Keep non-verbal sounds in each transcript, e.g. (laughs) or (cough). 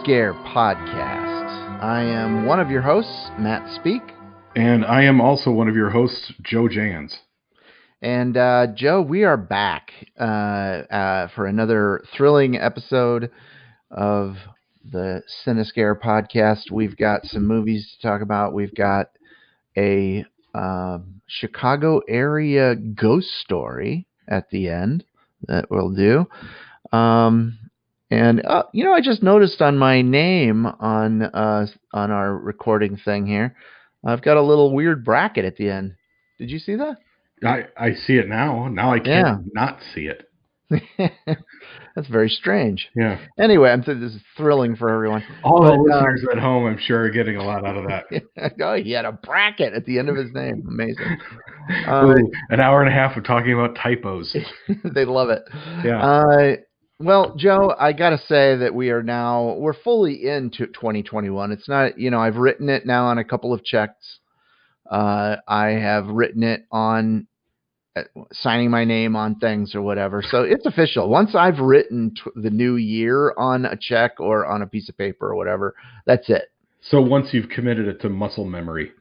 Welcome to the Cinescare podcast. I am one of your hosts, Matt Speak. And I am also one of your hosts, Joe Jans. And uh, Joe, we are back uh, uh, for another thrilling episode of the Cinescare podcast. We've got some movies to talk about. We've got a um, Chicago area ghost story at the end that we'll do. Um, and uh, you know, I just noticed on my name on uh, on our recording thing here, I've got a little weird bracket at the end. Did you see that? I, I see it now. Now I can't Yeah. not see it. (laughs) That's very strange. Yeah. Anyway, I'm th- this is thrilling for everyone. All the But, uh, listeners at home, I'm sure, are getting a lot out of that. (laughs) oh, he had a bracket at the end of his name. Amazing. Uh, Ooh, an hour and a half of talking about typos. (laughs) they love it. Yeah. Uh, well, Joe, I got to say that we are now we're fully into 2021. It's not, you know, I've written it now on a couple of checks. Uh, I have written it on uh, signing my name on things or whatever. So it's official. Once I've written t- the new year on a check or on a piece of paper or whatever, that's it. So once you've committed it to muscle memory,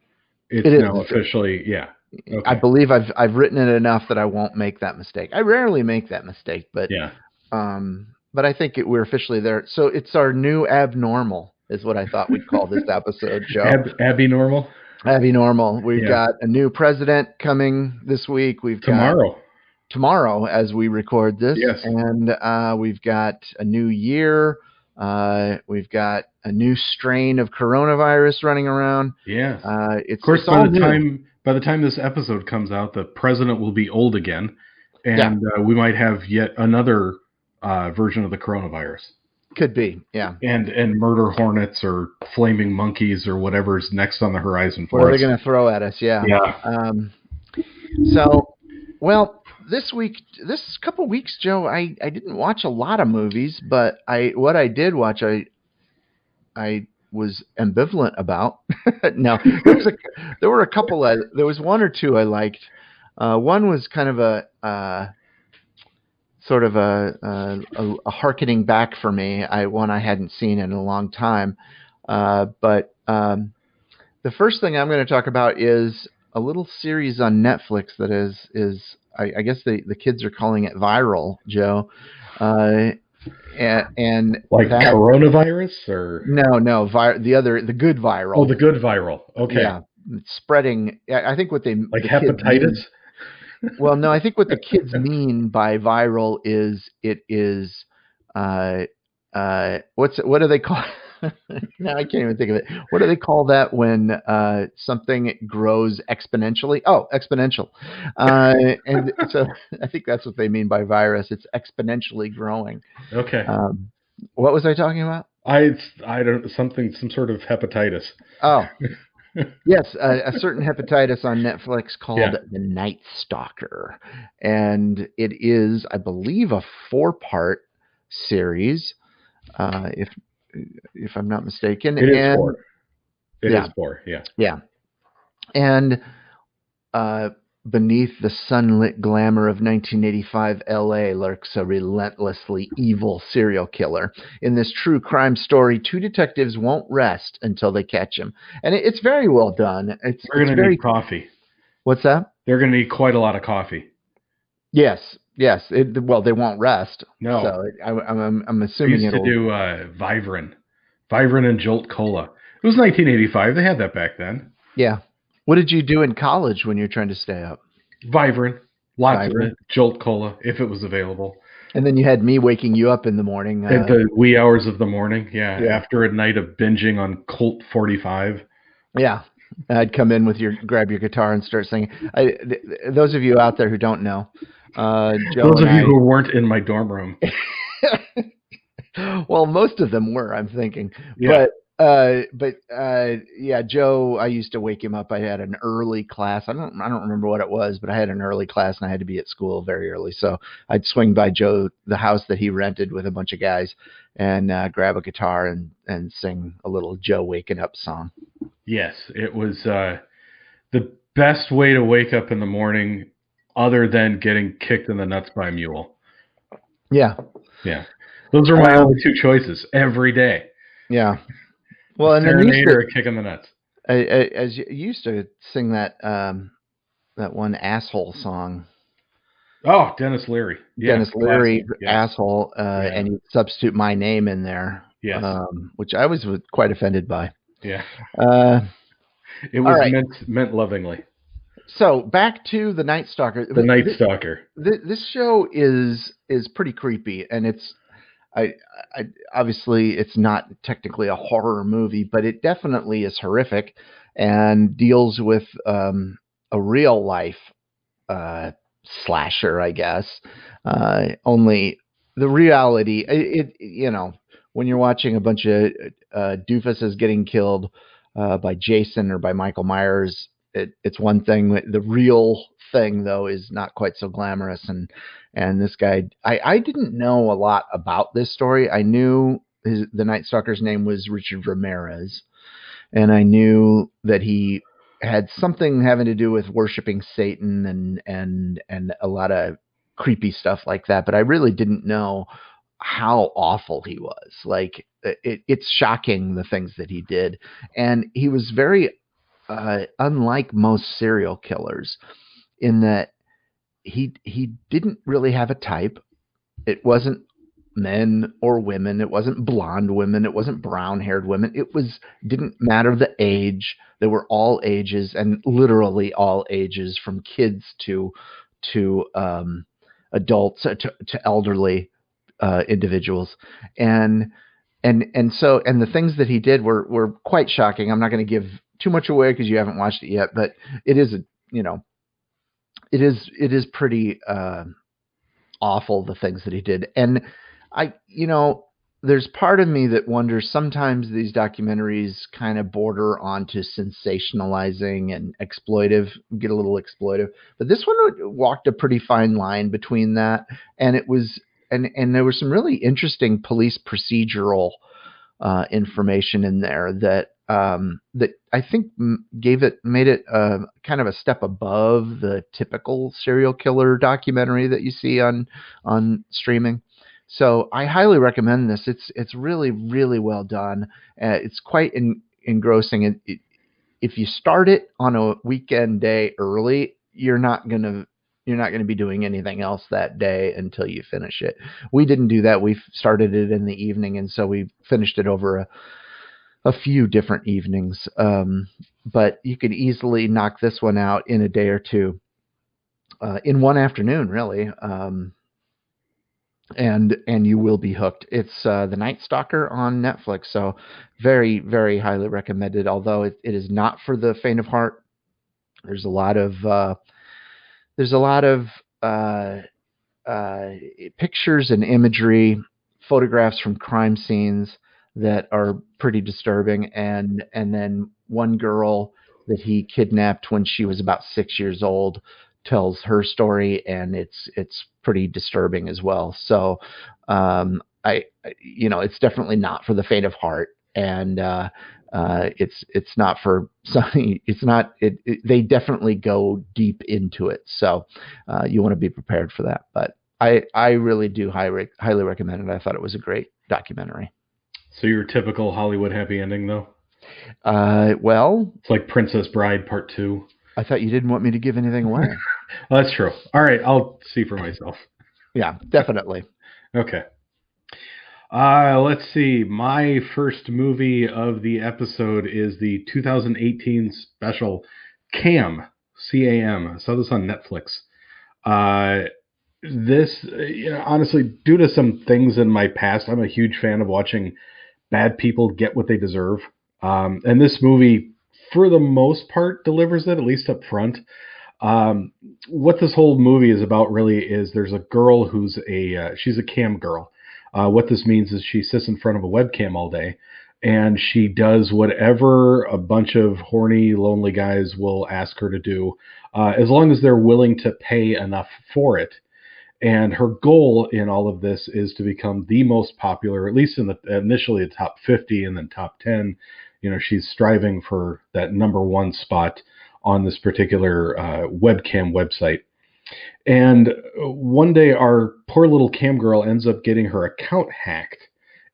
it's It now official. officially, yeah. Okay. I believe I've I've written it enough that I won't make that mistake. I rarely make that mistake, but yeah. Um, but I think it, we're officially there. So it's our new abnormal, is what I thought we'd call this (laughs) episode, Joe. Ab- Abby Normal Abnormal. We've Yeah. got a new president coming this week. We've got tomorrow. tomorrow as we record this, Yes. and uh, we've got a new year. Uh, we've got a new strain of coronavirus running around. Yeah. Uh, it's of course, by the new. time by the time this episode comes out, the president will be old again, and uh, we might have yet another uh, version of the coronavirus. could be, yeah. and and murder hornets or flaming monkeys or whatever's next on the horizon for What are they going to throw at us? Yeah. yeah, Um, so, well, this week, this couple weeks, Joe, I, I didn't watch a lot of movies, but I what I did watch, I I was ambivalent about. (laughs) no, there was a there were a couple. I, there was one or two I liked. Uh, one was kind of a uh, sort of a, a a harkening back for me. I one I hadn't seen in a long time, uh, but um, the first thing I'm going to talk about is a little series on Netflix that is is I, I guess the the kids are calling it viral, Joe. Uh, and, and like that- coronavirus or no, no, vi- the other the good viral. oh, the good viral. Okay, Yeah, spreading. I think what they like the hepatitis. Well, no, I think what the (laughs) kids mean by viral is it is uh uh what's what do they call (laughs) no, I can't even think of it. What do they call that when uh something grows exponentially? Oh, exponential. Uh and so (laughs) I think that's what they mean by virus. It's exponentially growing. Okay, Um what was I talking about? I I don't something some sort of hepatitis. Oh, yes, a, a certain hepatitis on Netflix called Yeah. The Night Stalker, and it is, I believe, a four-part series, uh, if if I'm not mistaken. It is and, four. It is yeah. four. Yeah. Yeah, and uh, beneath the sunlit glamour of 1985 LA lurks a relentlessly evil serial killer. In this true crime story, two detectives won't rest until they catch him, and it, it's very well done. It's, They're gonna very need coffee. what's that? They're gonna need quite a lot of coffee. Yes, yes. It, well, they won't rest. No, So it, I, I'm, I'm, assuming used to do uh, Vivarin, Vivarin and Jolt Cola. It was 1985. They had that back then. yeah. What did you do in college when you're trying to stay up? Vivarin, lots Vivarin. of it. Jolt Cola, if it was available. And then you had me waking you up in the morning. At Uh, the wee hours of the morning, yeah, Yeah. After a night of binging on Colt 45. Yeah. I'd come in with your grab your guitar and start singing. I, th- th- those of you out there who don't know, uh, Joe Those of and you I, who weren't in my dorm room, (laughs) well, most of them were. I'm thinking, yeah, but uh, but uh, yeah, Joe. I used to wake him up. I had an early class. I don't I don't remember what it was, but I had an early class and I had to be at school very early. So I'd swing by Joe, the house that he rented with a bunch of guys, and uh, grab a guitar and and sing a little Joe waking up song. yes, it was uh, the best way to wake up in the morning, other than getting kicked in the nuts by a mule. Yeah. Yeah, Those are my Um, only two choices every day. Yeah. Well, and then used to, kick in the nuts. I, I, as you you used to sing that um, that one asshole song, Oh, Denis Leary. Yeah, Denis Leary. Yeah. asshole, uh, Yeah. and you substitute my name in there, Yes. um, which I was quite offended by. yeah. Uh, It was right. meant meant lovingly. so back to the Night Stalker. The Night Stalker. th- this show is is pretty creepy, and it's I, I obviously it's not technically a horror movie, but it definitely is horrific and deals with um, a real life uh, slasher, I guess. Uh, only the reality, it, it you know, when you're watching a bunch of uh, doofuses getting killed uh, by Jason or by Michael Myers, it, it's one thing. The real thing, though, is not quite so glamorous. And and this guy, I, I didn't know a lot about this story. I knew his, the Night Stalker's name was Richard Ramirez, and I knew that he had something having to do with worshiping Satan and and and a lot of creepy stuff like that. But I really didn't know how awful he was. Like it, it's shocking the things that he did, and he was very uh, unlike most serial killers in that he he didn't really have a type. It wasn't men or women. It wasn't blonde women. It wasn't brown haired women. It was didn't matter the age. They were all ages and literally all ages, from kids to to um, adults uh, to, to elderly uh, individuals, and and and so and the things that he did were were quite shocking. I'm not going to give too much away because you haven't watched it yet, but it is a you know it is it is pretty uh, awful the things that he did, and I you know there's part of me that wonders sometimes these documentaries kind of border onto sensationalizing and exploitive, get a little exploitive, but this one walked a pretty fine line between that, and it was and and there was some really interesting police procedural uh, information in there that um, that I think gave it made it uh, kind of a step above the typical serial killer documentary that you see on on streaming. So I highly recommend this. It's it's really really well done. Uh, it's quite en- engrossing. And it, if you start it on a weekend day early, you're not gonna you're not going to be doing anything else that day until you finish it. We didn't do that. We started it in the evening, and so we finished it over a, a few different evenings. Um, but you could easily knock this one out in a day or two, uh, in one afternoon, really. Um, and and you will be hooked. It's uh, the Night Stalker on Netflix, so very very highly recommended. Although it, it is not for the faint of heart. There's a lot of uh, there's a lot of uh, uh, pictures and imagery, photographs from crime scenes that are pretty disturbing, and and then one girl that he kidnapped when she was about six years old tells her story, and it's it's pretty disturbing as well. So, um, I you know it's definitely not for the faint of heart, and uh, uh, it's it's not for (laughs) something. It's not. It, it, they definitely go deep into it, so uh, you want to be prepared for that. But I I really do highly highly recommend it. I thought it was a great documentary. So your typical Hollywood happy ending, though. Uh, well, It's like Princess Bride Part Two. I thought you didn't want me to give anything away. (laughs) Well, that's true. All right, I'll see for myself. yeah, definitely. Okay. Uh, let's see. My first movie of the episode is the 2018 special Cam, C A M. I saw this on Netflix. Uh, this, you know, honestly, due to some things in my past, I'm a huge fan of watching bad people get what they deserve. Um, and this movie, for the most part, delivers it, at least up front. Um, what this whole movie is about really is there's a girl who's a uh, she's a cam girl. Uh, what this means is she sits in front of a webcam all day and she does whatever a bunch of horny, lonely guys will ask her to do, uh, as long as they're willing to pay enough for it. And her goal in all of this is to become the most popular, at least in the initially the top 50 and then top 10. You know, she's striving for that number one spot on this particular uh, webcam website. and one day, our poor little cam girl ends up getting her account hacked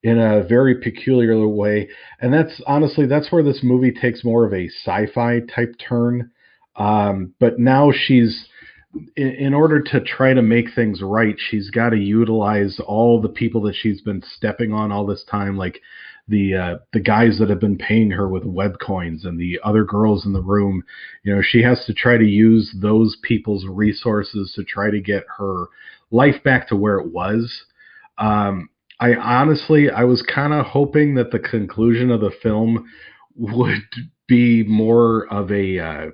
in a very peculiar way. And that's honestly, that's where this movie takes more of a sci fi type turn. Um, but now she's, in, order to try to make things right, she's got to utilize all the people that she's been stepping on all this time, like the uh, the guys that have been paying her with web coins and the other girls in the room. You know, she has to try to use those people's resources to try to get her life back to where it was. Um, I honestly, I was kind of hoping that the conclusion of the film would be more of a, uh,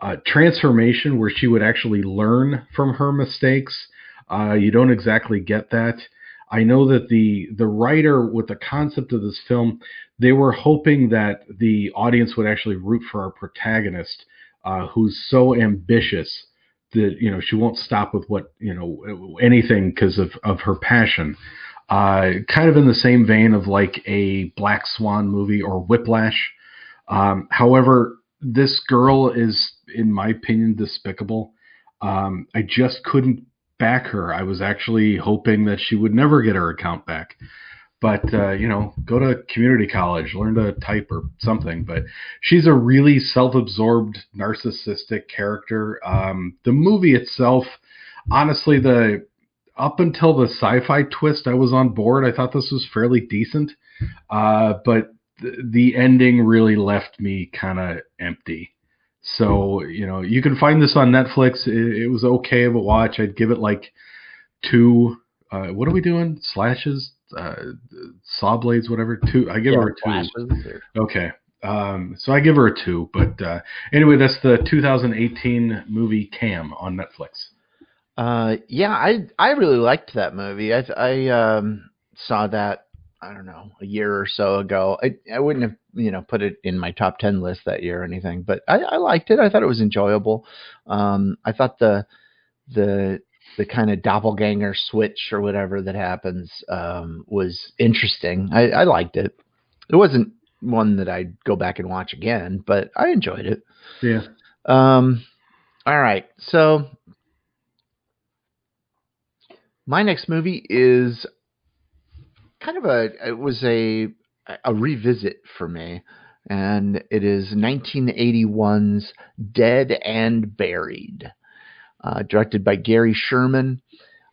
a transformation where she would actually learn from her mistakes. Uh, you don't exactly get that. I know that the the writer with the concept of this film, they were hoping that the audience would actually root for our protagonist, uh, who's so ambitious that you know she won't stop with what you know anything because of of her passion. Uh, kind of in the same vein of like a Black Swan movie or Whiplash. Um, however, this girl is, in my opinion, despicable. Um, I just couldn't back her. I was actually hoping that she would never get her account back. But uh, you know, go to community college, learn to type or something. But she's a really self-absorbed, narcissistic character. Um, the movie itself, honestly, the up until the sci-fi twist, I was on board. I thought this was fairly decent, uh, but th- the ending really left me kind of empty. So you know, you can find this on Netflix. It, it was okay of a watch. I'd give it like two. Uh, what are we doing? Slashes, uh, saw blades, whatever. Two. I give Yeah, her a two. Okay. Um, so I give her a two. But uh, anyway, that's the 2018 movie Cam on Netflix. Uh, yeah, I I really liked that movie. I I um saw that I don't know a year or so ago. I I wouldn't have you know put it in my top ten list that year or anything, but I, I liked it. I thought it was enjoyable. Um, I thought the the the kind of doppelganger switch or whatever that happens um, was interesting. I, I liked it. It wasn't one that I'd go back and watch again, but I enjoyed it. Yeah. Um, all right. So my next movie is kind of a it was a a revisit for me, and it is 1981's Dead and Buried, uh, directed by Gary Sherman.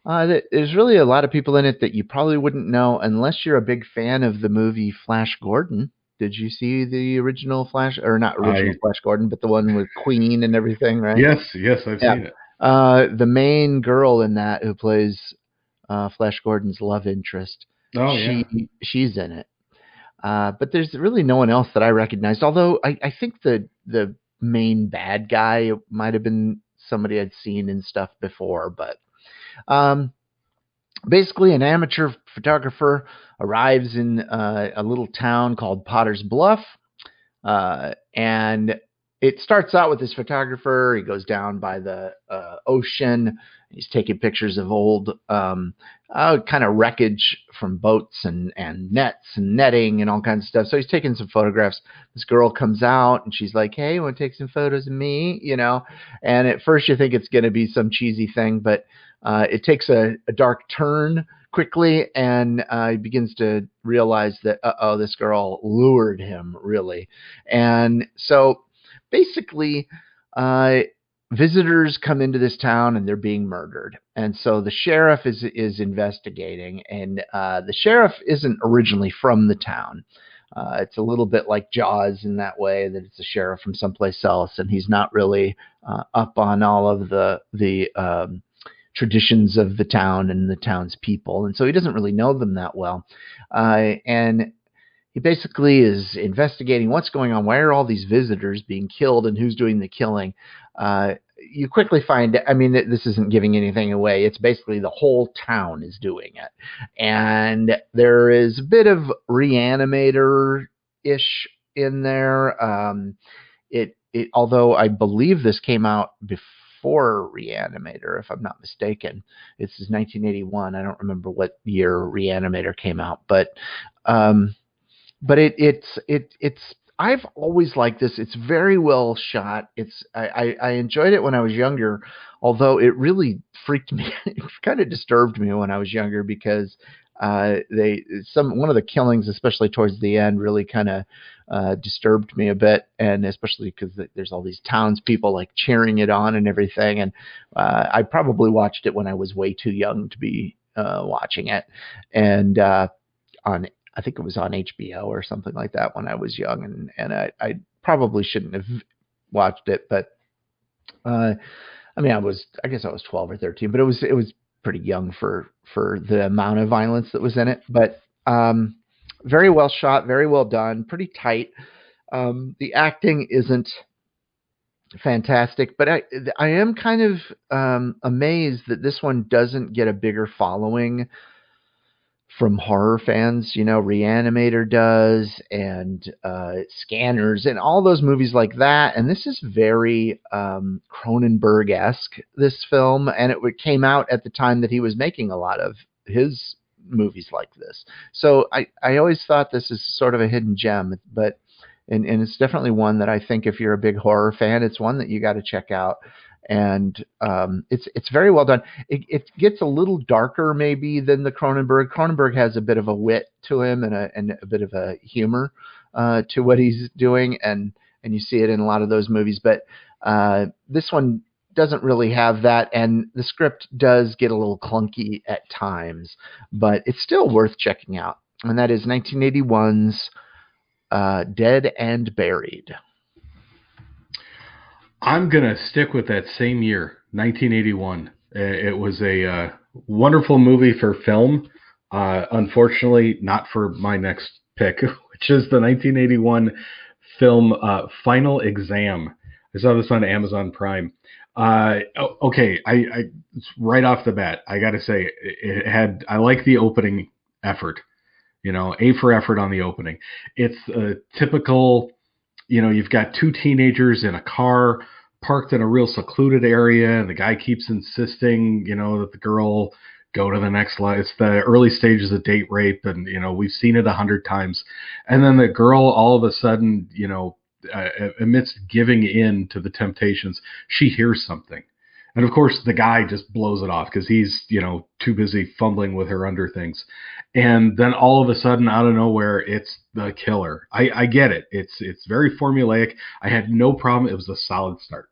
Uh, there's really a lot of people in it that you probably wouldn't know unless you're a big fan of the movie Flash Gordon. Did you see the original Flash, or not original I- Flash Gordon, but the one with Queen and everything, right? Yes. Yes, I've Yeah. seen it. Uh, the main girl in that who plays uh, Flash Gordon's love interest, Oh yeah. she she's in it. Uh, but there's really no one else that I recognized. Although I, I think the the main bad guy might have been somebody I'd seen in stuff before. But um, basically, an amateur photographer arrives in uh, a little town called Potter's Bluff, uh, and it starts out with this photographer. He goes down by the uh, ocean. He's taking pictures of old um, uh, kind of wreckage from boats and, and nets and netting and all kinds of stuff. So he's taking some photographs. This girl comes out and she's like, Hey, want to take some photos of me? You know, and at first you think it's going to be some cheesy thing, but uh, it takes a, a dark turn quickly and uh, he begins to realize that, oh, this girl lured him really. And so basically, uh, visitors come into this town and they're being murdered and so the sheriff is is investigating and uh, the sheriff isn't originally from the town uh, it's a little bit like jaws in that way that it's a sheriff from someplace else and he's not really uh, up on all of the the um, traditions of the town and the town's people and so he doesn't really know them that well uh, and he basically is investigating what's going on. Why are all these visitors being killed, and who's doing the killing? Uh, you quickly find. I mean, this isn't giving anything away. It's basically the whole town is doing it, and there is a bit of reanimator ish in there. Um, it it although I believe this came out before Reanimator, if I'm not mistaken. This is 1981. I don't remember what year Reanimator came out, but um, but it it's it it's I've always liked this. It's very well shot. It's I, I, I enjoyed it when I was younger, although it really freaked me. (laughs) it kind of disturbed me when I was younger because uh, they some one of the killings, especially towards the end, really kind of uh, disturbed me a bit, and especially because there's all these townspeople like cheering it on and everything. And uh, I probably watched it when I was way too young to be uh, watching it, and uh, on I think it was on HBO or something like that when I was young, and and I, I probably shouldn't have watched it, but uh, I mean I was I guess I was 12 or 13, but it was it was pretty young for for the amount of violence that was in it, but um, very well shot, very well done, pretty tight. Um, the acting isn't fantastic, but I I am kind of um, amazed that this one doesn't get a bigger following from horror fans. You know, Reanimator does, and uh, Scanners, and all those movies like that. And this is very um, Cronenberg esque. This film, and it came out at the time that he was making a lot of his movies like this. So I I always thought this is sort of a hidden gem, but. And, and it's definitely one that I think if you're a big horror fan, it's one that you got to check out and um, it's it's very well done. It, it, gets a little darker maybe than the Cronenberg. Cronenberg has a bit of a wit to him and a and a bit of a humor uh, to what he's doing, and and you see it in a lot of those movies. But uh, this one doesn't really have that, and the script does get a little clunky at times, but it's still worth checking out. And that is 1981's uh, Dead and Buried. I'm gonna stick with that same year, 1981. It was a uh, wonderful movie for film. Uh, unfortunately, not for my next pick, (laughs) which is the 1981 film uh, Final Exam. I saw this on Amazon Prime. Uh, okay, I, I right off the bat, I got to say it had. I like the opening effort. You know, A for effort on the opening. It's a typical. You know, you've got two teenagers in a car parked in a real secluded area, and the guy keeps insisting, you know, that the girl go to the next line. It's the early stages of date rape, and you know we've seen it a hundred times. And then the girl, all of a sudden, you know, uh, amidst giving in to the temptations, she hears something, and of course the guy just blows it off because he's you know too busy fumbling with her under things. And then all of a sudden, out of nowhere, it's the killer. I, I get it. It's it's very formulaic. I had no problem. It was a solid start.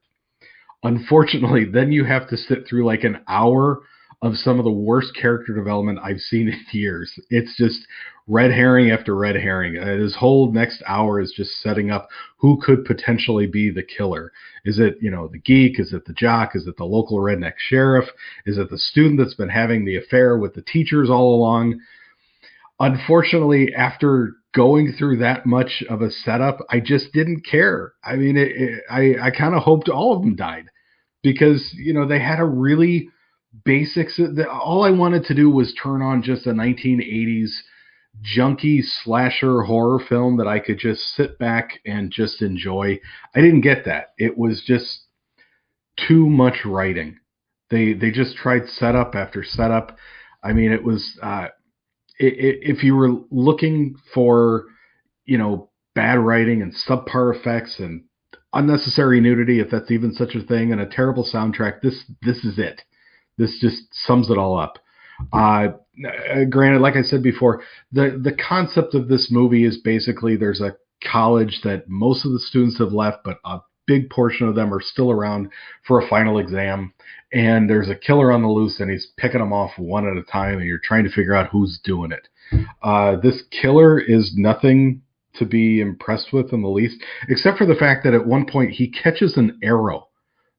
Unfortunately, (laughs) then you have to sit through like an hour of some of the worst character development I've seen in (laughs) years. It's just red herring after red herring. Uh, this whole next hour is just setting up who could potentially be the killer. Is it, you know, the geek? Is it the jock? Is it the local redneck sheriff? Is it the student that's been having the affair with the teachers all along? Unfortunately, after going through that much of a setup, I just didn't care. I mean, it, it, I I kind of hoped all of them died because you know they had a really basics. All I wanted to do was turn on just a 1980s junky slasher horror film that I could just sit back and just enjoy. I didn't get that. It was just too much writing. They they just tried setup after setup. I mean, it was uh, if you were looking for you know bad writing and subpar effects and unnecessary nudity, if that's even such a thing, and a terrible soundtrack. This this is it. This just sums it all up. Uh, granted, like I said before, the the concept of this movie is basically there's a college that most of the students have left, but a big portion of them are still around for a final exam. And there's a killer on the loose, and he's picking them off one at a time, and you're trying to figure out who's doing it. Uh, this killer is nothing to be impressed with in the least, except for the fact that at one point he catches an arrow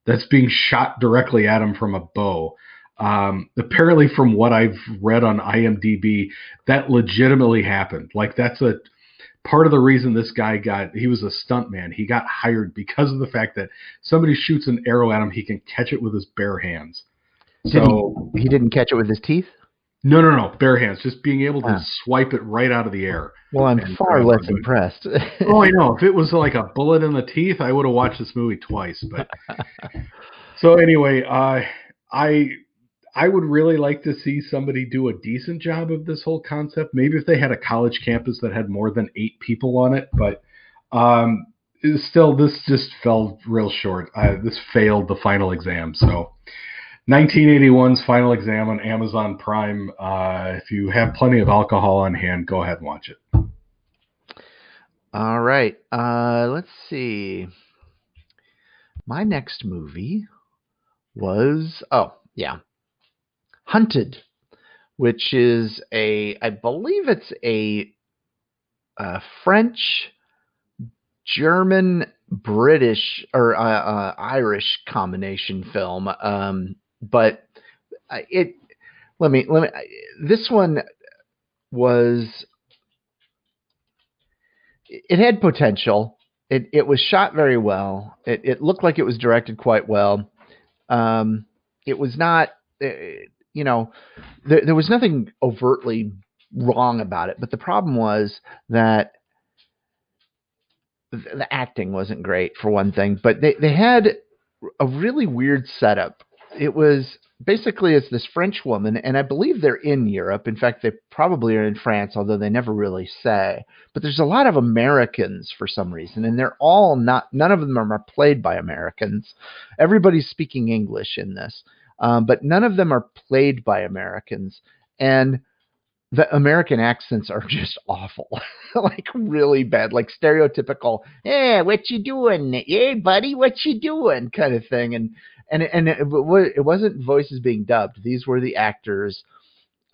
that's being shot directly at him from a bow. Um, apparently, from what I've read on IMDb, that legitimately happened. Like that's a part of the reason this guy got he was a stuntman. He got hired because of the fact that somebody shoots an arrow at him, he can catch it with his bare hands. So he, he didn't catch it with his teeth. No, no, no, bare hands. Just being able to swipe it right out of the air. Well, I'm far less impressed. (laughs) oh, I know. If it was like a bullet in the teeth, I would have watched this movie twice. But (laughs) so anyway, uh, I I would really like to see somebody do a decent job of this whole concept. Maybe if they had a college campus that had more than eight people on it, but Um, still, this just fell real short. This failed the final exam. So, 1981's final exam on Amazon Prime. Uh, if you have plenty of alcohol on hand, go ahead and watch it. All right. Uh, let's see. My next movie was oh yeah, Hunted, which is a I believe it's a, a French, German, British or uh, uh, Irish combination film. Um, but it let me let me this one was it had potential. It it was shot very well. It it looked like it was directed quite well. Um, it was not, uh, you know, there, there was nothing overtly wrong about it, but the problem was that the acting wasn't great for one thing, but they, they had a really weird setup. It was basically it's this French woman, and I believe they're in Europe. In fact, they probably are in France, although they never really say. But there's a lot of Americans for some reason, and they're all not. None of them are played by Americans. Everybody's speaking English in this, um, but none of them are played by Americans, and the American accents are (laughs) just awful, (laughs) like really bad, like stereotypical. Hey, what you doing? Hey, buddy, what you doing? Kind of thing, and and and it, it wasn't voices being dubbed. These were the actors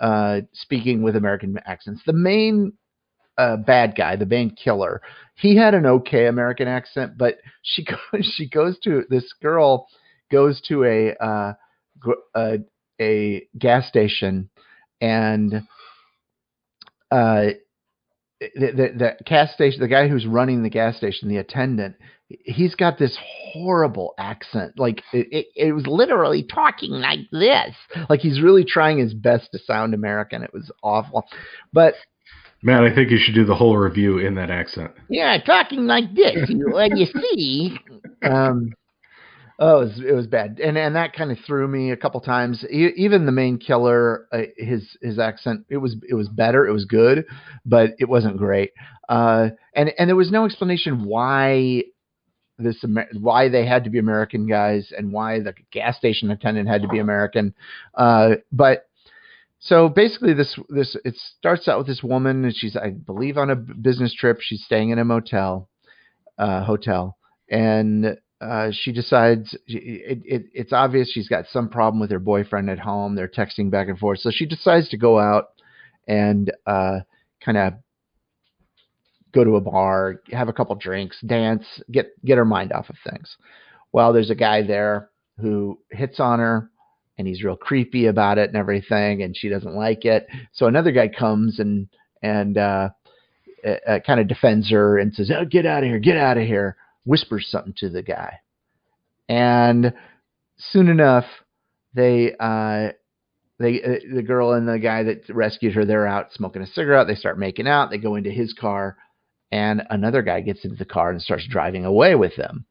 uh, speaking with American accents. The main uh, bad guy, the main killer, he had an okay American accent, but she (laughs) goes, she goes to this girl goes to a uh, a, a gas station and uh, the, the, the gas station, the guy who's running the gas station, the attendant, he's got this horrible accent. Like it, it, it, was literally talking like this. Like he's really trying his best to sound American. It was awful, but. Matt, I think you should do the whole review in that accent. Yeah, talking like this. when you see, um, Oh, it was, it was bad, and and that kind of threw me a couple times. even the main killer, uh, his his accent, it was it was better, it was good, but it wasn't great. Uh, and and there was no explanation why this why they had to be American guys and why the gas station attendant had to be American. Uh, but so basically, this this it starts out with this woman, and she's I believe on a business trip. She's staying in a motel, uh, hotel, and uh, she decides it, it, it's obvious she's got some problem with her boyfriend at home. They're texting back and forth, so she decides to go out and uh, kind of go to a bar, have a couple drinks, dance, get get her mind off of things. Well, there's a guy there who hits on her, and he's real creepy about it and everything, and she doesn't like it. So another guy comes and and uh, uh, kind of defends her and says, "Oh, get out of here, get out of here." Whispers something to the guy. And soon enough, they uh, they uh, the girl and the guy that rescued her they're out smoking a cigarette. They start making out. They go into his car, and another guy gets into the car and starts driving away with them.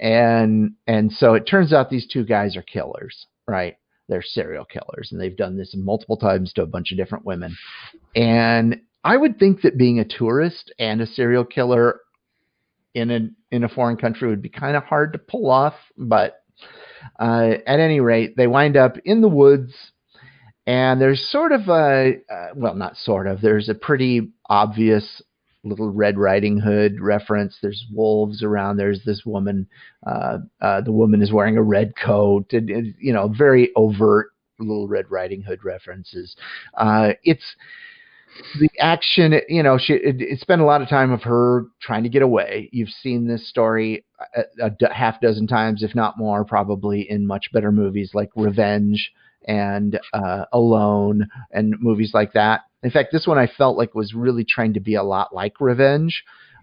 And and so it turns out these two guys are killers, right? They're serial killers, and they've done this multiple times to a bunch of different women. And I would think that being a tourist and a serial killer in a in a foreign country would be kind of hard to pull off. But uh, at any rate, they wind up in the woods, and there's sort of a uh, well, not sort of. There's a pretty obvious little Red Riding Hood reference. There's wolves around. There's this woman. Uh, uh, the woman is wearing a red coat. And, and, you know, very overt little Red Riding Hood references. Uh, it's the action, you know, she it, it, spent a lot of time of her trying to get away. You've seen this story a, a half dozen times, if not more, probably in much better movies like Revenge and uh, Alone and movies like that. In fact, this one I felt like was really trying to be a lot like Revenge,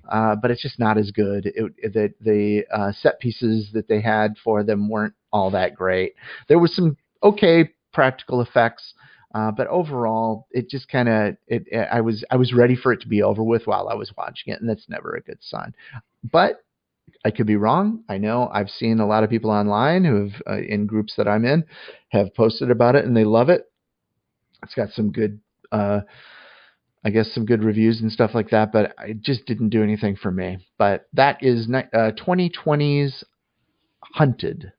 uh, but it's just not as good. It, the the uh, set pieces that they had for them weren't all that great. There was some okay practical effects. Uh, but overall, it just kind of it, it, I was I was ready for it to be over with while I was watching it, and that's never a good sign. But I could be wrong. I know I've seen a lot of people online who have uh, in groups that I'm in have posted about it and they love it. It's got some good uh, I guess some good reviews and stuff like that, but it just didn't do anything for me. But that is uh, 2020's Hunted.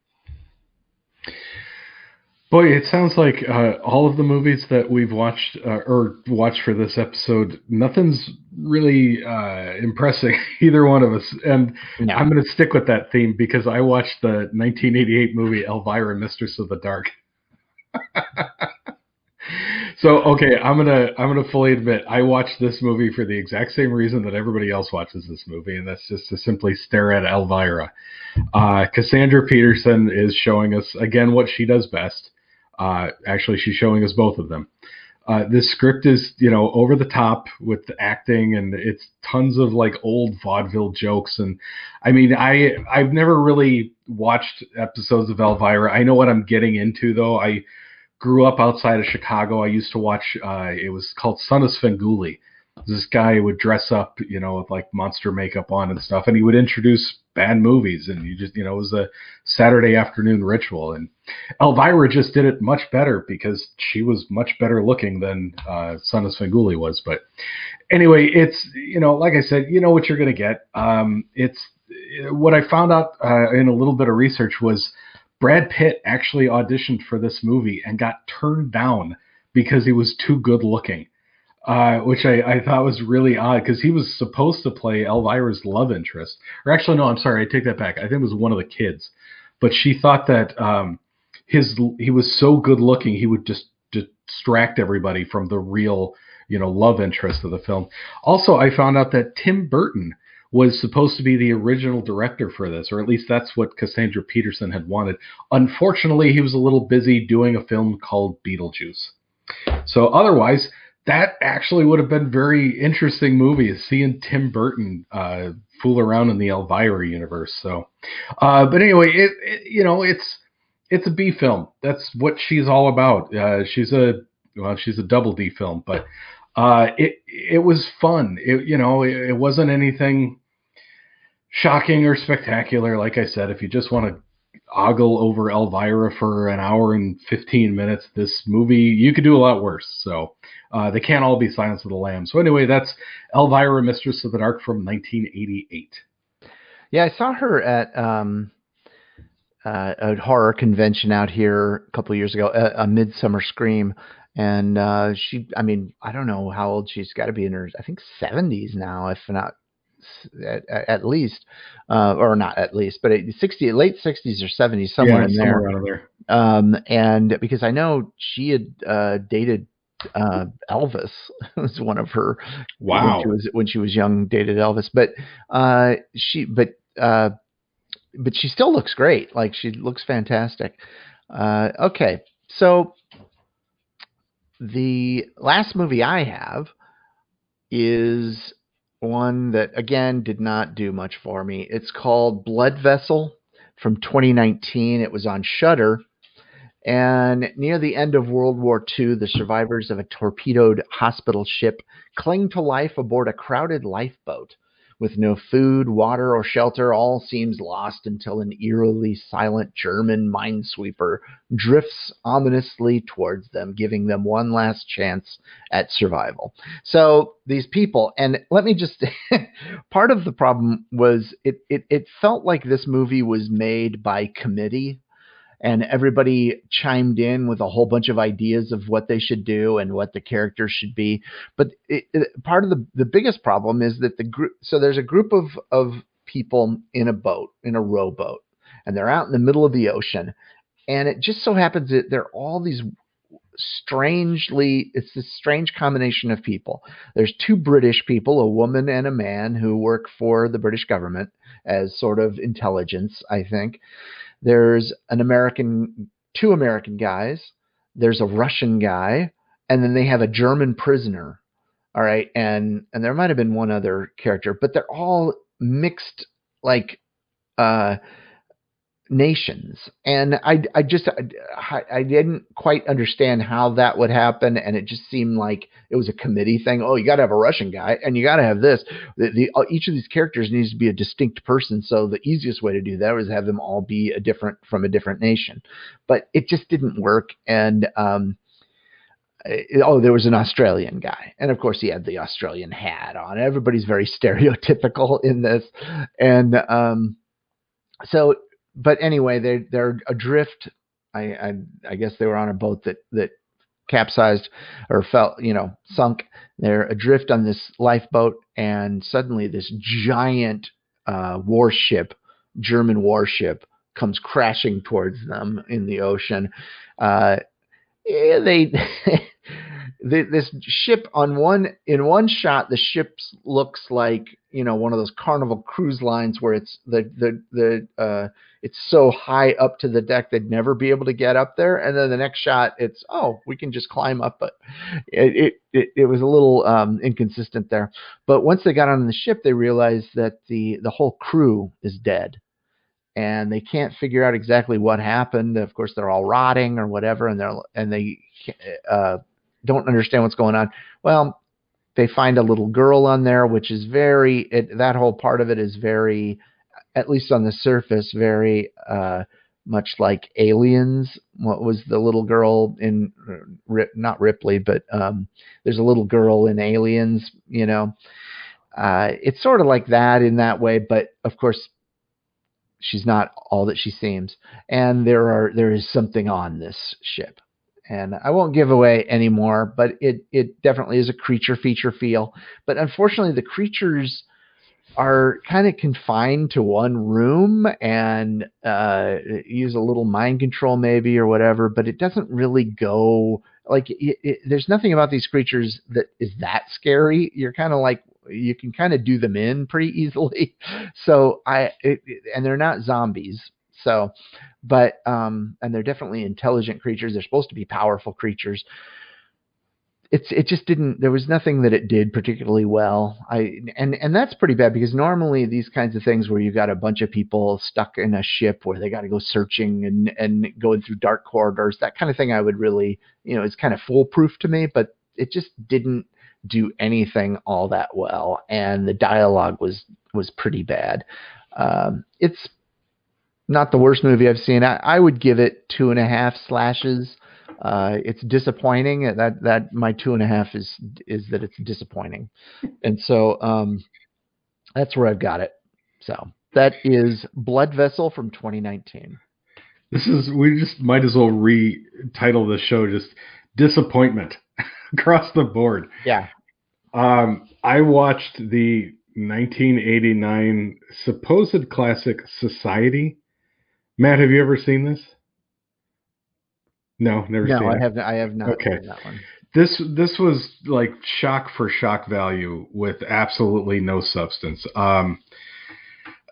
Boy, it sounds like uh, all of the movies that we've watched uh, or watched for this episode, nothing's really uh, impressing (laughs) either one of us. And No. I'm going to stick with that theme because I watched the 1988 movie Elvira, Mistress of the Dark. (laughs) so okay, I'm gonna I'm gonna fully admit I watched this movie for the exact same reason that everybody else watches this movie, and that's just to simply stare at Elvira. Uh, Cassandra Peterson is showing us again what she does best. Uh, actually, she's showing us both of them. Uh, this script is, you know, over the top with the acting, and it's tons of like old vaudeville jokes. And I mean, I I've never really watched episodes of Elvira. I know what I'm getting into, though. I grew up outside of Chicago. I used to watch. Uh, it was called Son of Svengoolie. This guy would dress up, you know, with like monster makeup on and stuff, and he would introduce bad movies, and you just, you know, it was a Saturday afternoon ritual. And Elvira just did it much better because she was much better looking than uh, Son of Svengoolie was. But anyway, it's you know, like I said, you know what you're gonna get. Um, it's what I found out uh, in a little bit of research was Brad Pitt actually auditioned for this movie and got turned down because he was too good looking. Uh, which I, I thought was really odd because he was supposed to play Elvira's love interest. Or actually, no, I'm sorry, I take that back. I think it was one of the kids. But she thought that um, his he was so good looking he would just distract everybody from the real you know love interest of the film. Also, I found out that Tim Burton was supposed to be the original director for this, or at least that's what Cassandra Peterson had wanted. Unfortunately, he was a little busy doing a film called Beetlejuice. So otherwise, that actually would have been very interesting movie seeing Tim Burton uh, fool around in the Elvira universe. So, uh, but anyway, it, it you know it's it's a B film. That's what she's all about. Uh, she's a well, she's a double D film, but uh, it it was fun. It you know it, it wasn't anything shocking or spectacular. Like I said, if you just want to ogle over Elvira for an hour and 15 minutes, this movie you could do a lot worse. So uh, they can't all be Silence of the Lambs. So anyway, that's Elvira, Mistress of the Dark from 1988. Yeah, I saw her at um, uh, a horror convention out here a couple years ago, a, a Midsummer Scream, and uh, she, I mean, I don't know how old she's got to be in her, I think 70s now, if not at, at least, uh, or not at least, but 60, late 60s or 70s, somewhere Yeah, in there. somewhere there. um, and because I know she had uh, dated uh, Elvis (laughs) was one of her Wow. when she was when she was young dated Elvis, but uh, she but uh, but she still looks great. Like she looks fantastic. Uh, okay, so the last movie I have is one that again did not do much for me. It's called Blood Vessel from 2019. It was on Shudder. And near the end of World War II, the survivors of a torpedoed hospital ship cling to life aboard a crowded lifeboat. With no food, water, or shelter, all seems lost until an eerily silent German minesweeper drifts ominously towards them, giving them one last chance at survival. So these people, and let me just (laughs) part of the problem was it, it it felt like this movie was made by committee and everybody chimed in with a whole bunch of ideas of what they should do and what the characters should be. But it, it, part of the the biggest problem is that the group. So there's a group of of people in a boat in a rowboat, and they're out in the middle of the ocean, and it just so happens that they're all these strangely it's this strange combination of people there's two british people a woman and a man who work for the british government as sort of intelligence i think there's an American, two American guys. There's a Russian guy, and then they have a German prisoner. All right, and and there might have been one other character, but they're all mixed like uh nations. And i i just I, I didn't quite understand how that would happen. And it just seemed like it was a committee thing. Oh you got to have a russian guy and you got to have this. The, the uh, each of these characters needs to be a distinct person. So the easiest way to do that was have them all be a different from a different nation. But it just didn't work. And um oh, there was an Australian guy, and of course he had the Australian hat on. Everybody's very (laughs) stereotypical in this, and um, so, but anyway, they they're adrift. I, I I guess they were on a boat that that capsized or fell, you know, sunk. They're adrift on this lifeboat, and suddenly this giant uh, warship, German warship, comes crashing towards them in the ocean. Uh, they (laughs) the, this ship on one in one shot the ship looks like you know one of those carnival cruise lines where it's the the the uh it's so high up to the deck they'd never be able to get up there. And then the next shot it's oh we can just climb up. But it it it, it was a little um inconsistent there. But once they got on the ship they realized that the the whole crew is dead. And they can't figure out exactly what happened. Of course they're all rotting or whatever and they're and they uh don't understand what's going on. Well, they find a little girl on there, which is very it, that whole part of it is very, at least on the surface, very uh, much like Aliens. What was the little girl in not Ripley, but um, there's a little girl in Aliens. You know, uh, it's sort of like that in that way, but of course. She's not all that she seems, and there are there is something on this ship and I won't give away anymore, but it it definitely is a creature feature feel. But unfortunately, the creatures are kind of confined to one room and uh, use a little mind control maybe or whatever, but it doesn't really go like it, it, there's nothing about these creatures that is that scary. You're kind of like you can kind of do them in pretty easily. (laughs) So I it, and they're not zombies, so, but um, and they're definitely intelligent creatures. They're supposed to be powerful creatures. It's it just didn't. There was nothing that it did particularly well. I and and that's pretty bad because normally these kinds of things where you got a bunch of people stuck in a ship where they got to go searching and and going through dark corridors, that kind of thing, I would really you know it's kind of foolproof to me. But it just didn't do anything all that well, and the dialogue was was pretty bad. Um, it's not the worst movie I've seen. I, I would give it two and a half slashes. Uh, it's disappointing. That that my two and a half is is that it's disappointing, (laughs) and so um, that's where I've got it. So that is Blood Vessel from 2019. This is we just might as well retitle the show just disappointment (laughs) across the board. Yeah. Um, I watched the 1989 supposed classic Society Matt, have you ever seen this? No, never no, seen I it. have I have not okay. that one. This this was like shock for shock value with absolutely no substance. Um,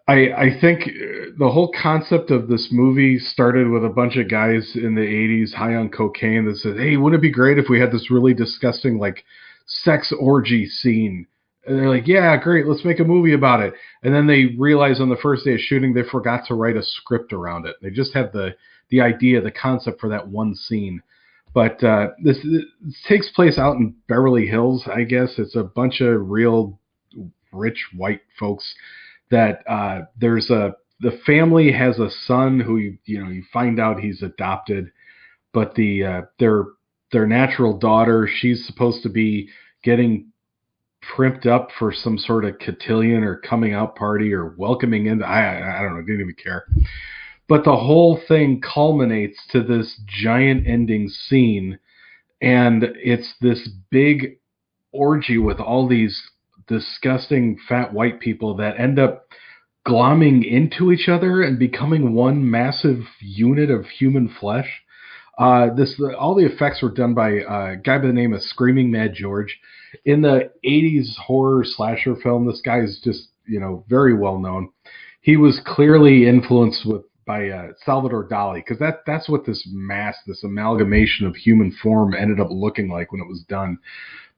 I I think uh, the whole concept of this movie started with a bunch of guys in the 80s high on cocaine that said, "Hey, wouldn't it be great if we had this really disgusting like sex orgy scene and they're like, yeah, great, let's make a movie about it. And then they realize on the first day of shooting they forgot to write a script around it. They just had the the idea, the concept for that one scene. But uh, this, this takes place out in Beverly Hills, I guess. It's a bunch of real rich white folks that uh, there's a the family has a son who you, you know you find out he's adopted, but the uh, their their natural daughter she's supposed to be getting primped up for some sort of cotillion or coming out party or welcoming in. I I don't know, didn't even care. But the whole thing culminates to this giant ending scene, and it's this big orgy with all these disgusting fat white people that end up glomming into each other and becoming one massive unit of human flesh. Uh, this all the effects were done by a guy by the name of Screaming Mad George. In the '80s horror slasher film, this guy is just you know very well known. He was clearly influenced with by uh, Salvador Dali because that that's what this mass, this amalgamation of human form ended up looking like when it was done.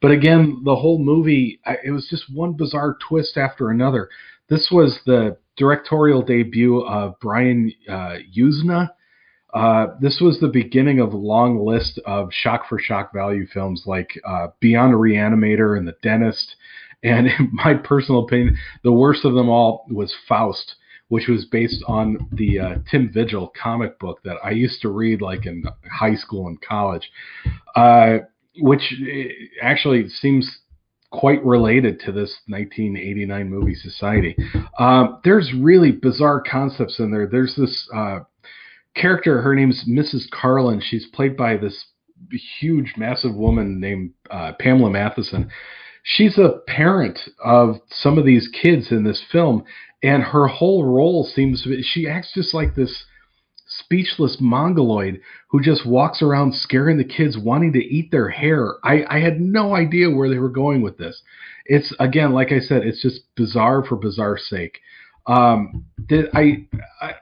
But again, the whole movie, it was just one bizarre twist after another. This was the directorial debut of Brian uh, Yuzna uh, this was the beginning of a long list of shock for shock value films like uh, Beyond Reanimator and The Dentist. And (laughs) in my personal opinion, the worst of them all was Faust, which was based on the uh, Tim Vigil comic book that I used to read like in high school and college. Uh, which eh, actually seems quite related to this 1989 movie Society. Um, there's really bizarre concepts in there. There's this uh, character. Her name's Mrs. Carlin. She's played by this huge, massive woman named uh, Pamela Matheson. She's a parent of some of these kids in this film, and her whole role seems to be, she acts just like this speechless mongoloid who just walks around scaring the kids wanting to eat their hair i i had no idea where they were going with this it's again like i said it's just bizarre for bizarre sake um did i i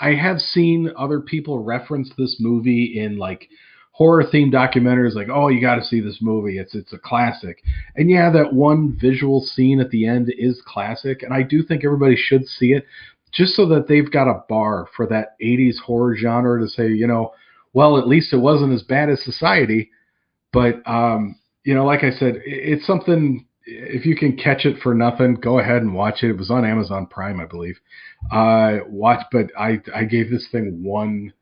i have seen other people reference this movie in like horror themed documentaries like oh you got to see this movie it's it's a classic and yeah that one visual scene at the end is classic and i do think everybody should see it just so that they've got a bar for that 80s horror genre to say, you know, well, at least it wasn't as bad as Society. But, um, you know, like I said, it's something, if you can catch it for nothing, go ahead and watch it. It was on Amazon Prime, I believe. Uh, watch, but I, I gave this thing one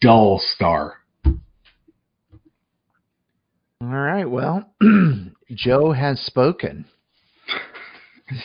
dull star. All right. Well, (clears throat) Joe has spoken. (laughs)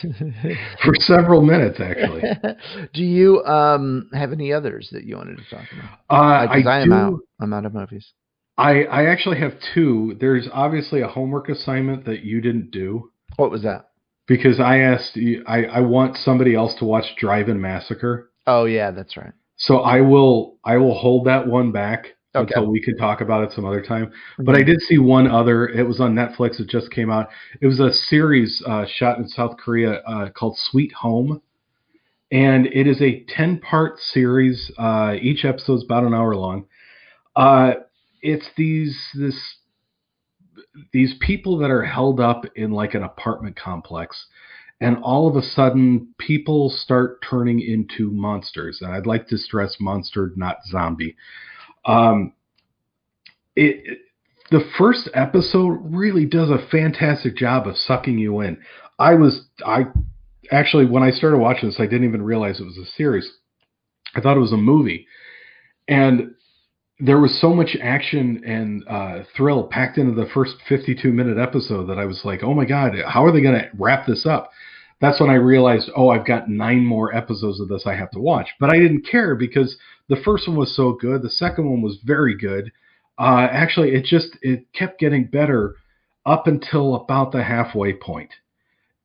for several minutes actually. (laughs) do you um, have any others that you wanted to talk about? Uh, I, I am do, out. I'm out of movies. I I actually have two. There's obviously a homework assignment that you didn't do. What was that? Because I asked you, I I want somebody else to watch Drive-In Massacre. Oh yeah, that's right. So I will I will hold that one back Okay. until we can talk about it some other time. But I did see one other. It was on Netflix. It just came out. It was a series uh, shot in South Korea uh, called Sweet Home, and it is a ten-part series. Uh, each episode's about an hour long. It's these this these people that are held up in like an apartment complex. And all of a sudden, people start turning into monsters. And I'd like to stress monster, not zombie. Um, it the first episode really does a fantastic job of sucking you in. I was I actually when I started watching this, I didn't even realize it was a series. I thought it was a movie, and there was so much action and uh, thrill packed into the first 52 minute episode that I was like, oh my god, how are they going to wrap this up? That's when I realized, oh, I've got nine more episodes of this I have to watch. But I didn't care because the first one was so good. The second one was very good. Uh, actually, it just it kept getting better up until about the halfway point.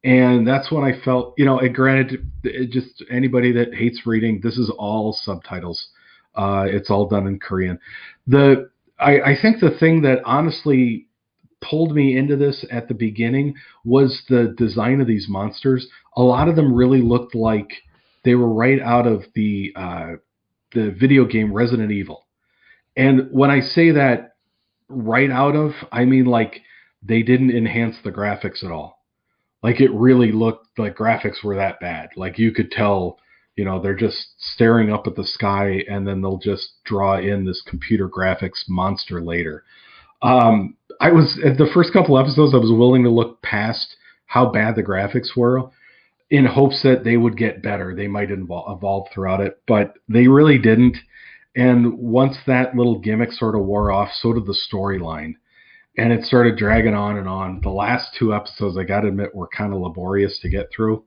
and that's when I felt, you know, it granted, just anybody that hates reading, this is all subtitles. Uh, it's all done in Korean. The I, I think the thing that honestly pulled me into this at the beginning was the design of these monsters. A lot of them really looked like they were right out of the uh, the video game Resident Evil. And when I say that right out of, I mean like they didn't enhance the graphics at all. Like it really looked like graphics were that bad. Like you could tell, you know, they're just staring up at the sky and then they'll just draw in this computer graphics monster later. Um, I was at the first couple episodes, I was willing to look past how bad the graphics were in hopes that they would get better. They might evolve, throughout it, but they really didn't. And once that little gimmick sort of wore off, so did the storyline. And it started dragging on and on. The last two episodes, I got to admit, were kind of laborious to get through.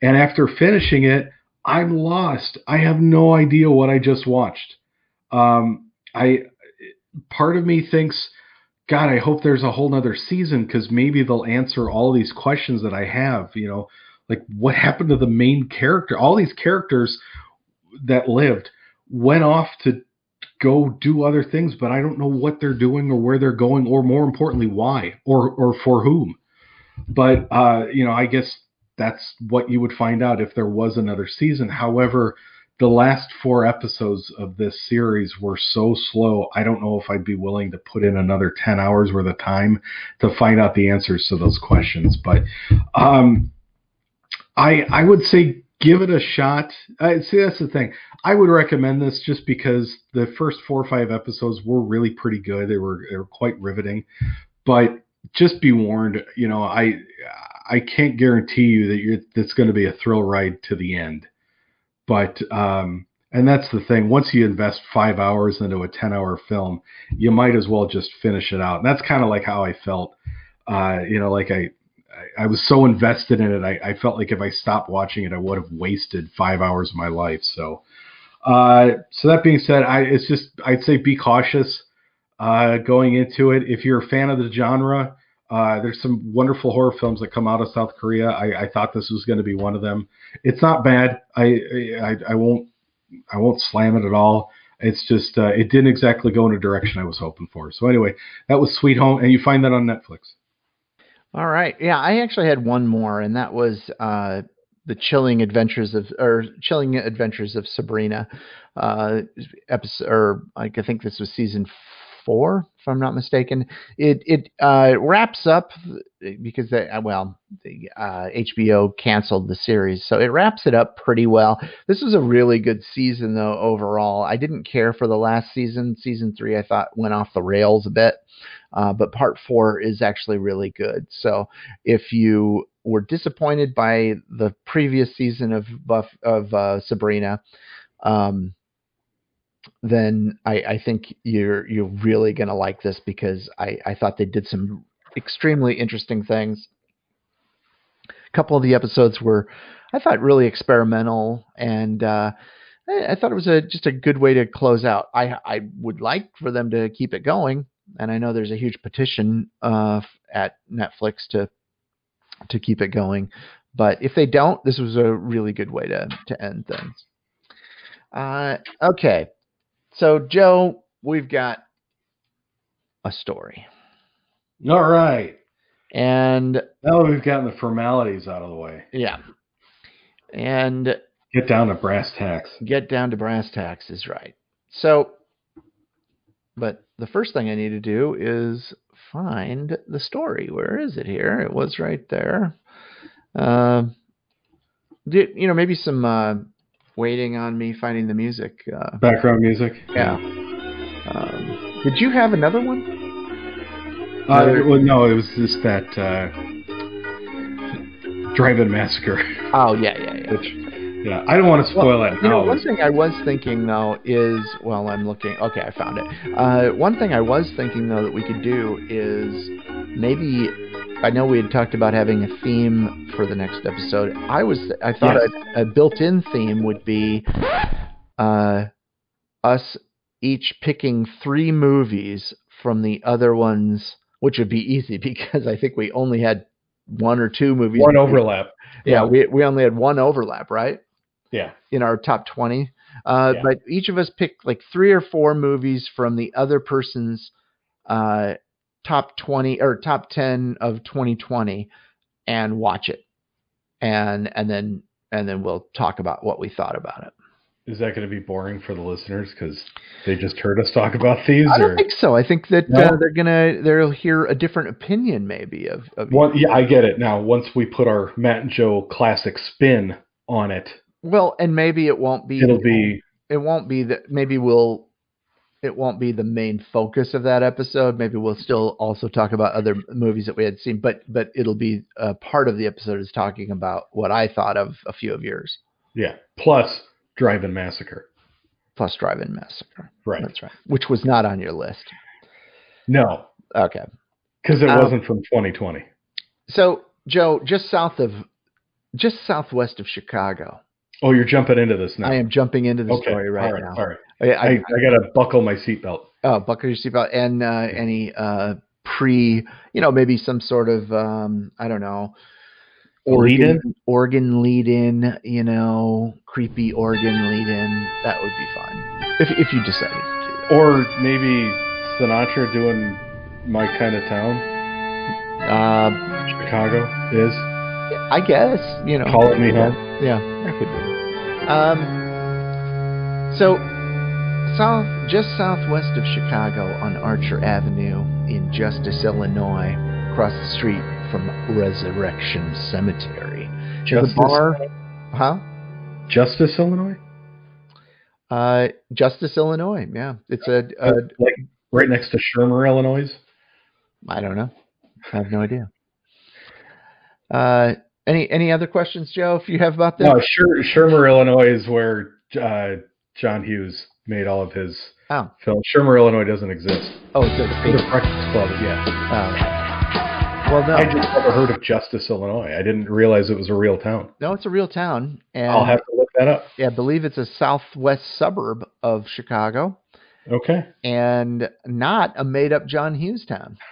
And after finishing it, I'm lost. I have no idea what I just watched. Um, I part of me thinks, God, I hope there's a whole nother season because maybe they'll answer all these questions that I have. You know, like what happened to the main character? All these characters that lived went off to go do other things, but I don't know what they're doing or where they're going, or more importantly, why or or for whom. But uh, you know, I guess that's what you would find out if there was another season. However, the last four episodes of this series were so slow. I don't know if I'd be willing to put in another 10 hours worth of time to find out the answers to those questions. But um, I I would say give it a shot. I see that's the thing. I would recommend this just because the first four or five episodes were really pretty good. They were they were quite riveting, but just be warned. You know, I I can't guarantee you that you're that's going to be a thrill ride to the end. But um, And that's the thing. Once you invest five hours into a 10 hour film, you might as well just finish it out. And that's kind of like how I felt. Uh, you know, like I, I was so invested in it. I, I, felt like if I stopped watching it, I would have wasted five hours of my life. So, uh, so that being said, I, it's just, I'd say be cautious, uh, going into it. If you're a fan of the genre, uh, there's some wonderful horror films that come out of South Korea. I, I thought this was going to be one of them. It's not bad. I, I, I won't I won't slam it at all. It's just uh, it didn't exactly go in a direction I was hoping for. So anyway, that was Sweet Home, and you find that on Netflix. All right, yeah, I actually had one more, and that was uh, the Chilling Adventures of or Chilling Adventures of Sabrina, uh, episode or like I think this was season four, if I'm not mistaken. It it uh, wraps up because they uh, well the uh, HBO canceled the series, so it wraps it up pretty well. This was a really good season though overall. I didn't care for the last season. Season three I thought went off the rails a bit, uh, but part four is actually really good. So if you were disappointed by the previous season of Buff of uh, Sabrina. Um, then I, I think you're you're really gonna like this because I, I thought they did some extremely interesting things. A couple of the episodes were I thought really experimental and uh, I, I thought it was a just a good way to close out. I I would like for them to keep it going, and I know there's a huge petition uh, at Netflix to to keep it going. But if they don't, this was a really good way to to end things. Uh, okay, so, Joe, we've got a story. All right. And now we've gotten the formalities out of the way. Yeah. And get down to brass tacks. Get down to brass tacks is right. So, but the first thing I need to do is find the story. Where is it here? It was right there. Uh, you know, maybe some uh, waiting on me finding the music. Uh, Background music. Yeah. Um, did you have another one? Uh, well, no, it was just that uh, Drive-In Massacre. Oh yeah, yeah, yeah. Which, yeah, I don't want to spoil well, that. You know, one thing I was thinking though is, well, I'm looking. Okay, I found it. Uh, one thing I was thinking though that we could do is maybe I know we had talked about having a theme for the next episode. I was I thought yes. a, a, built-in theme would be uh, us each picking three movies from the other ones, which would be easy (laughs) because I think we only had one or two movies. One overlap. Yeah, yeah, we we only had one overlap, right? Yeah. In our top twenty, uh, yeah. but each of us picked like three or four movies from the other person's uh, top 20 or top 10 of 2020 and watch it. And and then and then we'll talk about what we thought about it. Is that going to be boring for the listeners because they just heard us talk about these i don't think so. I think that no? uh, they're gonna they'll hear a different opinion maybe of, of One, yeah i get it. Now once we put our matt and joe classic spin on it well and maybe it won't be it'll be it won't be that maybe we'll it won't be the main focus of that episode. Maybe we'll still also talk about other movies that we had seen, but but it'll be a part of the episode is talking about what I thought of a few of yours. Yeah. Plus Drive-In Massacre. Plus Drive-In Massacre. Right. That's right. Which was not on your list. No. Okay. Because it um, wasn't from 2020. So Joe, just south of, just southwest of Chicago. Oh, you're jumping into this now. I am jumping into the okay. story right, all right now. All right. I, I, I, I got to buckle my seatbelt. Oh, buckle your seatbelt and uh, any uh, pre, you know, maybe some sort of, um, I don't know, organ, lead in? organ lead in, you know, creepy organ lead in. That would be fun if if you decided to do that. Or maybe Sinatra doing my kind of town. Uh, Chicago is. I guess you know. Calling me home. Yeah, that could be. Um. So south, just southwest of Chicago on Archer Avenue in Justice, Illinois, across the street from Resurrection Cemetery. Justice, the bar, huh? Justice, Illinois. Uh, Justice, Illinois. Yeah, it's a, a like right next to Shermer, Illinois. I don't know. I have no idea. Uh, any any other questions, Joe? If you have about that? No, Sher- Shermer, Illinois is where uh, John Hughes made all of his Oh. films. Shermer, Illinois doesn't exist. Oh, it's a The Breakfast Club, yeah. Oh. Well, no, I just never heard of Justice, Illinois. I didn't realize it was a real town. no, it's a real town, and I'll have to look that up. yeah, I believe it's a southwest suburb of Chicago, Okay. and not a made-up John Hughes town. (laughs)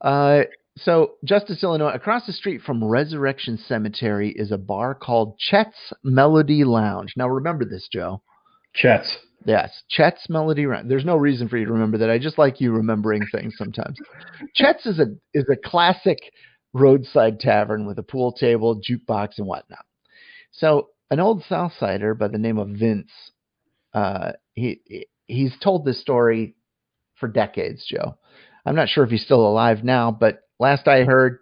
Uh, so, Justice, Illinois, across the street from Resurrection Cemetery is a bar called Chet's Melody Lounge. Now, remember this, Joe. Chet's. Yes, Chet's Melody Lounge. There's no reason for you to remember that. I just like you remembering things sometimes. (laughs) Chet's is a is a classic roadside tavern with a pool table, jukebox, and whatnot. So, an old Southsider by the name of Vince, uh, he he's told this story for decades, Joe. I'm not sure if he's still alive now, but last I heard,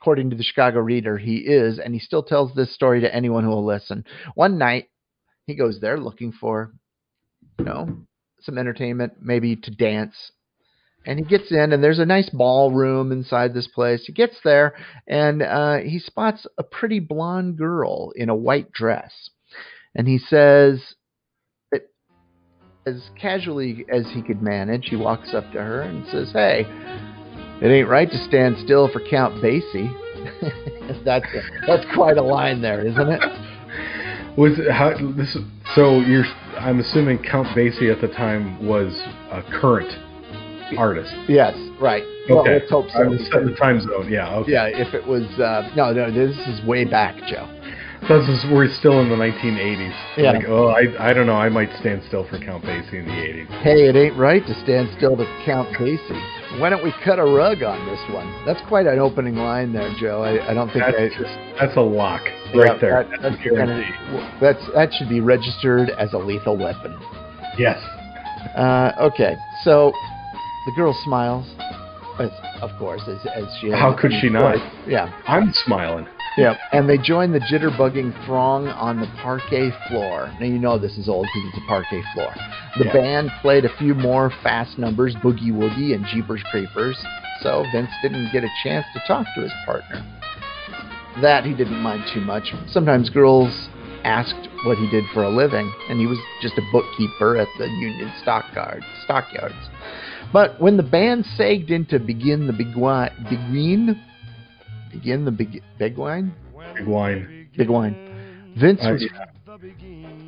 according to the Chicago Reader, he is, and he still tells this story to anyone who will listen. One night, he goes there looking for, you know, some entertainment, maybe to dance. And he gets in, and there's a nice ballroom inside this place. He gets there, and uh, he spots a pretty blonde girl in a white dress. And he says, as casually as he could manage, he walks up to her and says, Hey, it ain't right to stand still for Count Basie. (laughs) that's that's quite a line there, isn't it? Was how this? So you're. I'm assuming Count Basie at the time was a current artist. Yes, right. Well, Okay. let's hope so. Set the time zone. Yeah. Okay. Yeah, if it was uh, no, no, this is way back, Joe. This is we're still in the 1980s. Yeah. Like, oh, I I don't know. I might stand still for Count Basie in the 80s. Hey, it ain't right to stand still to Count Basie. Why don't we cut a rug on this one? That's quite an opening line there, Joe. I, I don't think I. That's just that's a lock Yeah, right there. that- that's that's, that's that should be registered as a lethal weapon. Yes. Uh, okay, so the girl smiles, of course, as, as she. How could she not? Yeah, I'm smiling. yeah. And they join the jitterbugging throng on the parquet floor. Now you know this is old because it's a parquet floor. The Yeah. band played a few more fast numbers, Boogie Woogie and Jeepers Creepers. So Vince didn't get a chance to talk to his partner. That he didn't mind too much. Sometimes girls asked what he did for a living, and he was just a bookkeeper at the Union Stockyard, Stockyards. But when the band sagged into begin the big wine, begin, begin the big big wine, Big wine. big wine, Vince Uh, was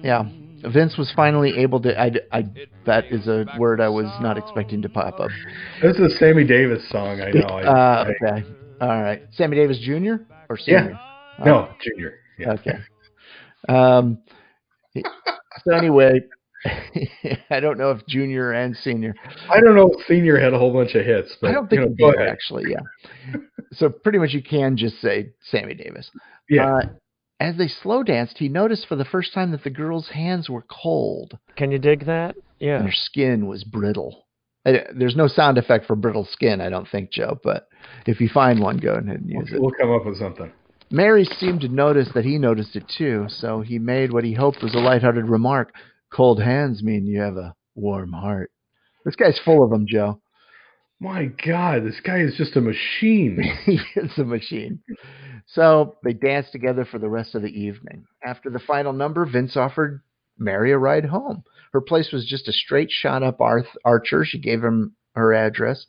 yeah. Vince was finally able to. I, I that is a word I was not expecting to pop up. This is a Sammy Davis song. I know. Uh, okay, all right. Sammy Davis Jr. or Senior? no, Junior. Yeah. Okay. Um. So anyway, (laughs) I don't know if Junior and Senior. I don't know. if Senior had a whole bunch of hits, but I don't think you know, go did ahead. actually. Yeah. so pretty much you can just say Sammy Davis. Yeah. Uh, as they slow danced, he noticed for the first time that the girl's hands were cold Can you dig that? Yeah. and her skin was brittle. Uh, There's no sound effect for brittle skin, I don't think, Joe. But if you find one, go ahead and use it. We'll come up with something. Mary seemed to notice that he noticed it too, so he made what he hoped was a lighthearted remark. Cold hands mean you have a warm heart. This guy's full of them, Joe. My God, this guy is just a machine. (laughs) he is a machine. So they danced together for the rest of the evening. After the final number, Vince offered Mary a ride home. Her place was just a straight shot up Arth- Archer. She gave him her address.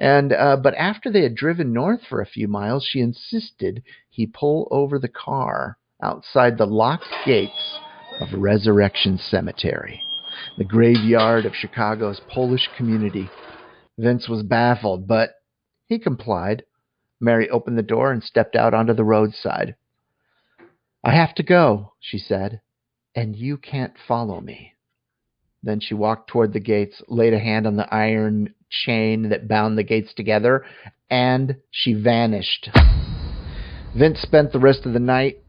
And uh, but after they had driven north for a few miles, she insisted he pull over the car outside the locked gates of Resurrection Cemetery, the graveyard of Chicago's Polish community. Vince was baffled, but he complied. Mary opened the door and stepped out onto the roadside. I have to go, she said, and you can't follow me. Then she walked toward the gates, laid a hand on the iron chain that bound the gates together, and she vanished. Vince spent the rest of the night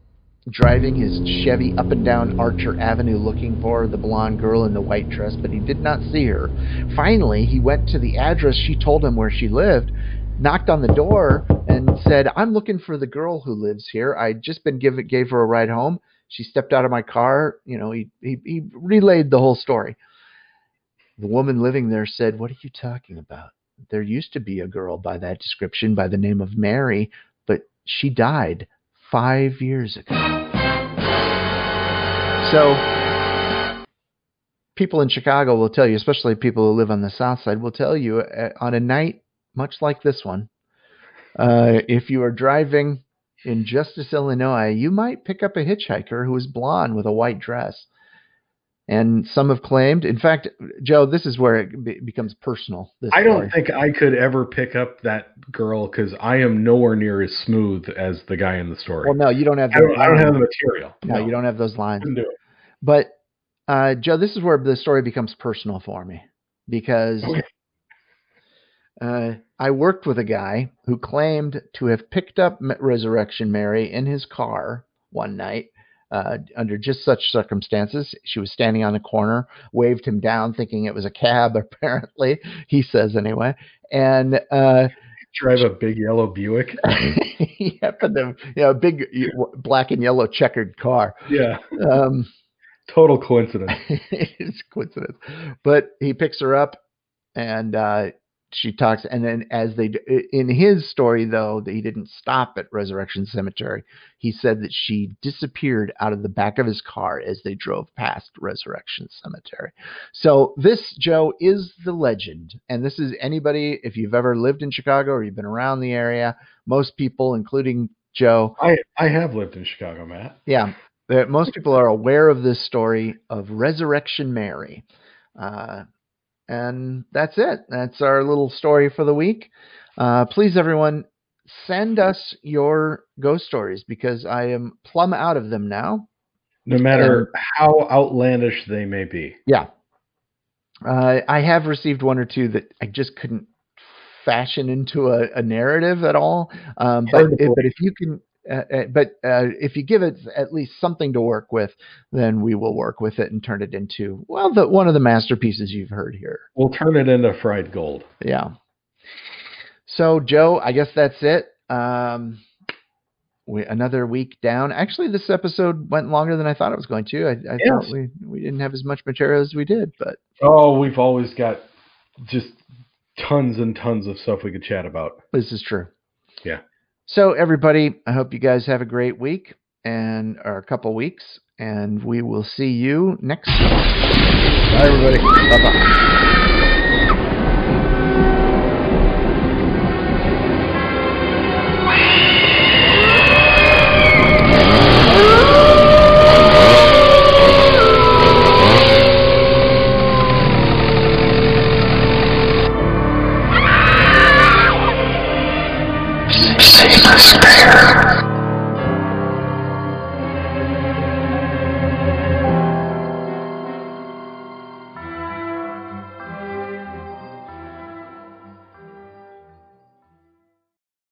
driving his Chevy up and down Archer Avenue looking for the blonde girl in the white dress, but he did not see her. Finally, he went to the address she told him where she lived, knocked on the door, and said, "I'm looking for the girl who lives here. I just been give gave her a ride home. She stepped out of my car. You know, he he, he relayed the whole story." The woman living there said, "What are you talking about? There used to be a girl by that description by the name of Mary, but she died five years ago." So people in Chicago will tell you, especially people who live on the South Side, will tell you uh, on a night much like this one, uh, if you are driving in Justice, Illinois, you might pick up a hitchhiker who is blonde with a white dress. And some have claimed, in fact, Joe, this is where it be- becomes personal. I story. don't think I could ever pick up that girl because I am nowhere near as smooth as the guy in the story. Well, no, you don't have. I don't, I don't have the material. No, you don't have those lines. But uh, Joe, this is where the story becomes personal for me because Okay. (laughs) uh, I worked with a guy who claimed to have picked up Resurrection Mary in his car one night. Uh, under just such circumstances, she was standing on the corner, waved him down, thinking it was a cab. (laughs) Apparently, he says anyway, and uh, Drive a big yellow Buick. he happened to, you know, a big black and yellow checkered car. Yeah, Um, total coincidence. (laughs) it's coincidence. But he picks her up and uh, she talks. And then, as they, in his story, though, that he didn't stop at Resurrection Cemetery, he said that she disappeared out of the back of his car as they drove past Resurrection Cemetery. So, this, Joe, is the legend. And this is anybody, if you've ever lived in Chicago or you've been around the area, most people, including Joe, I I have lived in Chicago, Matt. yeah, that most people are aware of this story of Resurrection Mary. Uh, and that's it. That's our little story for the week. Uh, please, everyone, send us your ghost stories because I am plumb out of them now. No matter how outlandish they may be. Yeah. Uh, I have received one or two that I just couldn't fashion into a, a narrative at all. Um, but, if, but if you can, uh, uh, but uh, if you give it at least something to work with, then we will work with it and turn it into well, the one of the masterpieces you've heard here. We'll turn it into fried gold. Yeah. So Joe, I guess that's it. Um, we, another week down. Actually, this episode went longer than I thought it was going to. I, I Yes. thought we we didn't have as much material as we did, but Oh, we've always got just tons and tons of stuff we could chat about. This is true. Yeah. So everybody, I hope you guys have a great week and or a couple weeks, and we will see you next. Time. Bye, everybody. Bye bye.